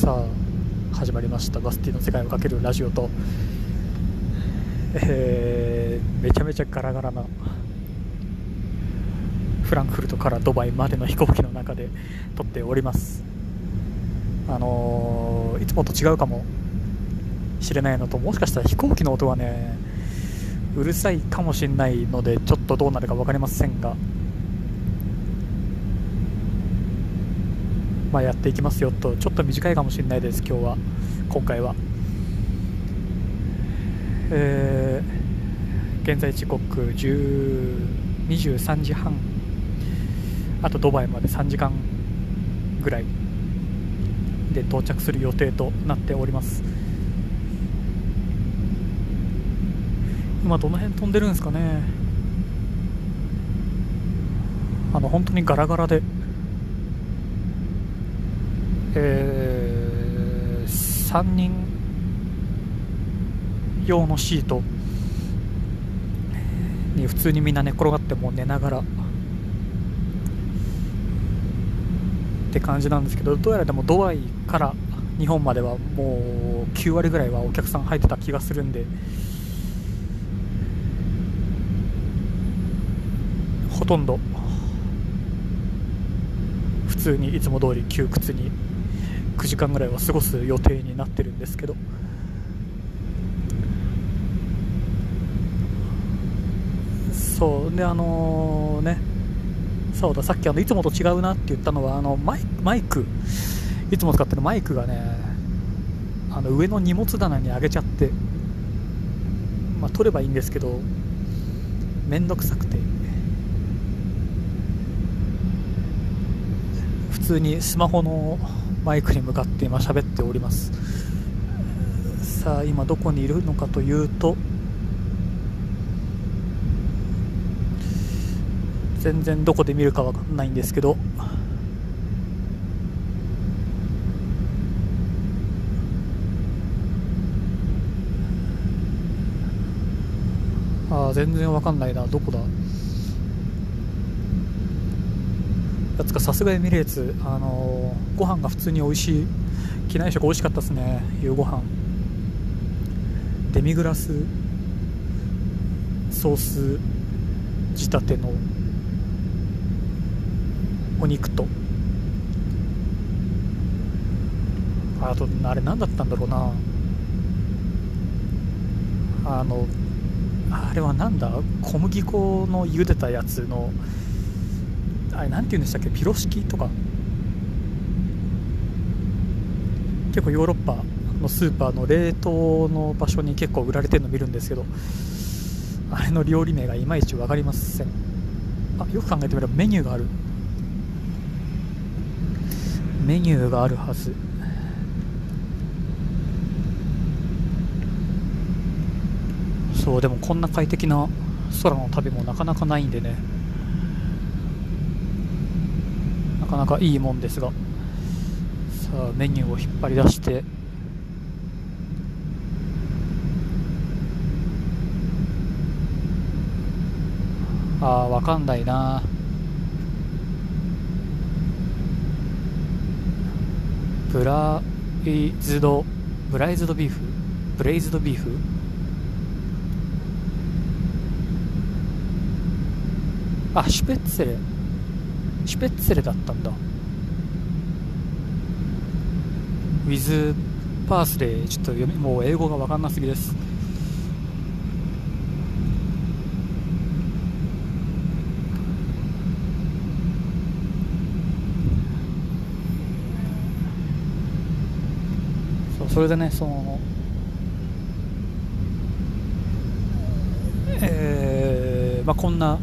さあ始まりました。バスティの世界をかけるラジオと、えー、めちゃめちゃガラガラなフランクフルトからドバイまでの飛行機の中で撮っております。あのー、いつもと違うかもしれないのともしかしたら飛行機の音はねうるさいかもしれないのでちょっとどうなるか分かりませんがまあ、やっていきますよとちょっと短いかもしれないです今日は。今回は、えー、現在時刻23時半。あとドバイまで3時間ぐらい。で到着する予定となっております。今どの辺飛んでるんですかね。あの本当にガラガラで。えー、3人用のシート。に普通にみんな寝転がってもう寝ながら。って感じなんですけどどうやらでもドバイから日本まではもう9割ぐらいはお客さん入ってた気がするんで。ほとんど。普通にいつも通り窮屈に9時間ぐらいは過ごす予定になってるんですけど。そうであのー、ね。そうださっきあのいつもと違うなって言ったのはあのマイマイク。いつも使ってるマイクがねあの上の荷物棚に上げちゃって、まあ、取ればいいんですけど面倒くさくて。普通にスマホのマイクに向かって今喋っております。さあ今どこにいるのかというと全然どこで見るか分かんないんですけどああ全然分かんないな。どこだ？やつかさすがエミレーツ、あのー、ご飯が普通に美味しい機内食美味しかったですね。夕ご飯。デミグラス。ソース。仕立ての。お肉と。あとあれ何だったんだろうな。あのあれはなんだ？小麦粉の茹でたやつのあれ何て言うんでしたっけ？ピロ式とか。結構ヨーロッパのスーパーの冷凍の場所に結構売られてるの見るんですけどあれの料理名がいまいち分かりません。あよく考えてみればメニューがある。メニューがあるはず。そうでもこんな快適な空の旅もなかなかないんでね。かなかいいもんですが。さあメニューを引っ張り出して。ああ分かんないな。ブライズド。ブライズドビーフ？ブレイズドビーフ？あシュペッツェレシュペッツェレだったんだ。ウィズパースレーちょっと読みもう英語が分かんなすぎです。そうそれでねそのえー、まあこんな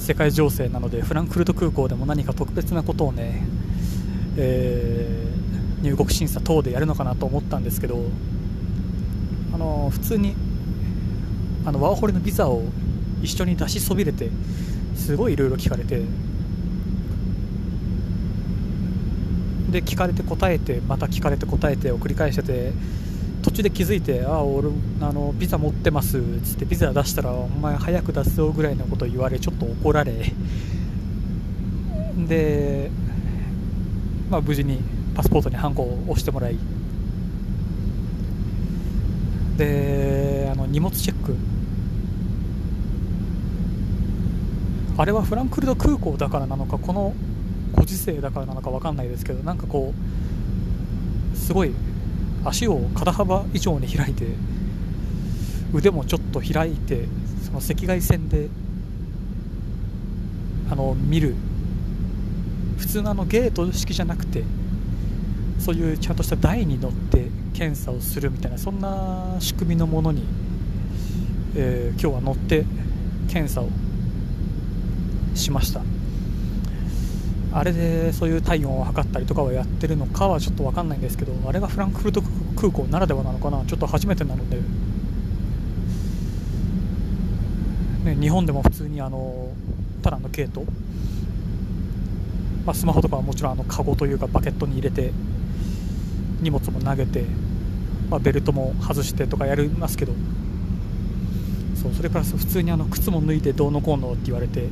世界情勢なのでフランクフルト空港でも何か特別なことをね、えー、入国審査等でやるのかなと思ったんですけどあの普通にあのワーホリのビザを一緒に出しそびれてすごいいろいろ聞かれてで聞かれて答えてまた聞かれて答えてを繰り返してて中で気づいて、ああ、俺、あの、ビザ持ってますっつって、ビザ出したら、お前早く出すぞぐらいのこと言われ、ちょっと怒られ、で、まあ、無事にパスポートにハンコを押してもらい。であの荷物チェック。あれはフランクフルト空港だからなのかこのご時世だからなのか分かんないですけどなんかこうすごい足を肩幅以上に開いて腕もちょっと開いてその赤外線であの見る。普通のあのゲート式じゃなくてそういうちゃんとした台に乗って検査をするみたいなそんな仕組みのものに、えー、今日は乗って検査をしました。あれでそういう体温を測ったりとかはやってるのかはちょっと分かんないんですけどあれがフランクフルト空港ならではなのかな。ちょっと初めてなので、ね、日本でも普通にあのただのゲート、まあ、スマホとかはもちろんあのカゴというかバケットに入れて荷物も投げて、まあ、ベルトも外してとかやりますけど。そうそれプラス普通にあの靴も脱いでどうのこうのって言われて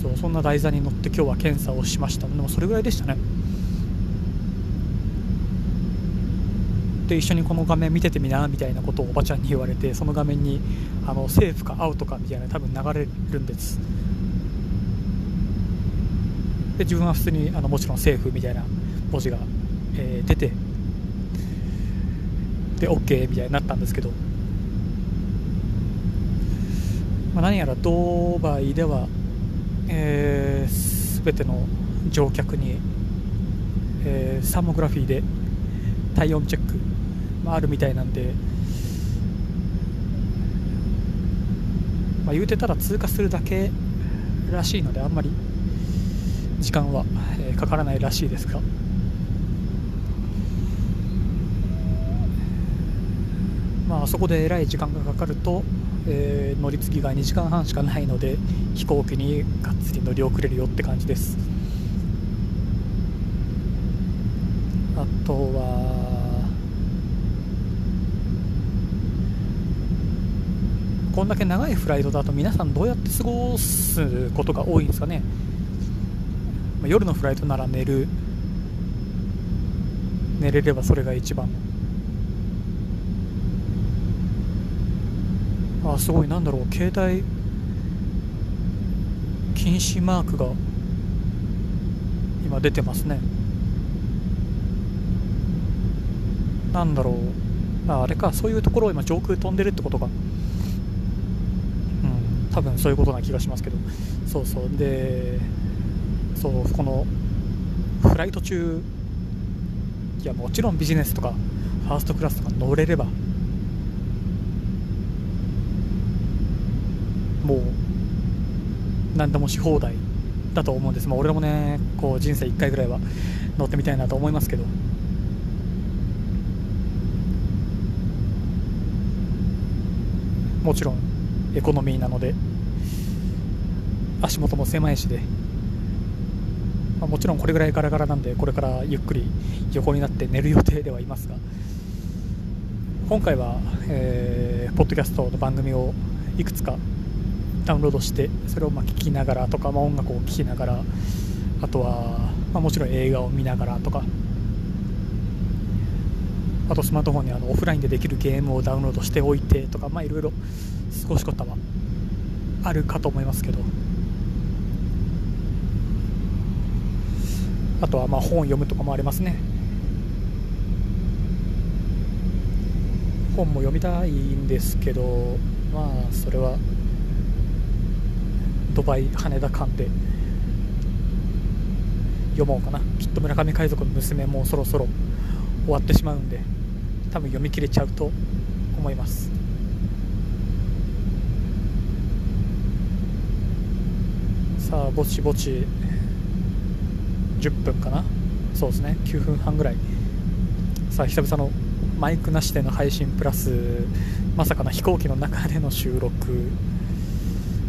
そうそんな台座に乗って今日は検査をしました。でもそれぐらいでしたね。で一緒にこの画面見ててみなみたいなことをおばちゃんに言われてその画面にあのセーフかアウトかみたいな多分流れるんです。で自分は普通にあのもちろんセーフみたいな文字がえー、出てで OK みたいになったんですけど、まあ、何やらドバイでは、えー、全ての乗客に、えー、サーモグラフィーで体温チェック、まあ、あるみたいなんで、まあ、言うてたら通過するだけらしいのであんまり時間は、えー、かからないらしいですが。まあそこでえらい時間がかかると、えー、乗り継ぎが2時間半しかないので飛行機にがっつり乗り遅れるよって感じです。あとはこんだけ長いフライトだと皆さんどうやって過ごすことが多いんですかね、まあ、夜のフライトなら寝る。寝れればそれが一番。あすごい。なんだろう。携帯禁止マークが今出てますね。なんだろう。ああれか。そういうところを今上空飛んでるってことか。うん。多分そういうことな気がしますけど。そうそう。でそうこのフライト中。いやもちろんビジネスとかファーストクラスとか乗れればもう何でもし放題だと思うんです、まあ、俺もねこう人生1回ぐらいは乗ってみたいなと思いますけど。もちろんエコノミーなので足元も狭いしで、まあ、もちろんこれぐらいガラガラなんでこれからゆっくり横になって寝る予定ではいますが今回は、えー、ポッドキャストの番組をいくつかダウンロードしてそれをま聴きながらとか、まあ、音楽を聴きながらあとは、まあ、もちろん映画を見ながらとか。あとスマートフォンにあのオフラインでできるゲームをダウンロードしておいてとか、いろいろ過ごし方はあるかと思いますけど。あとはまあ本を読むとかもありますね。本も読みたいんですけどまあそれはドバイ羽田間で読もうかな。きっと村上海賊の娘もそろそろ終わってしまうんで多分読み切れちゃうと思います。さあぼちぼち10分かな。そうですね。9分半ぐらい。さあ久々のマイクなしでの配信プラスまさかの飛行機の中での収録。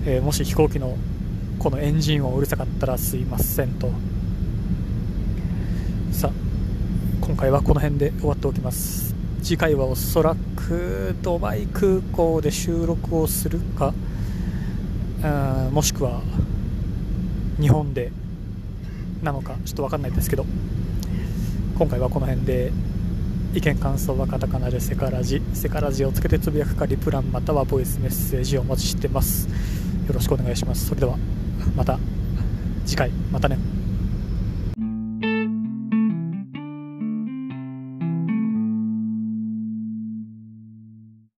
えー、もし飛行機のこのエンジン音うるさかったらすいませんと。さあ今回はこの辺で終わっておきます。次回はおそらくドバイ空港で収録をするかもしくは日本でなのかちょっと分かんないですけど。今回はこの辺で。意見感想はカタカナでセカラジセカラジをつけてつぶやくかリプランまたはボイスメッセージをお待ちしてます。よろしくお願いします。それではまた次回またね。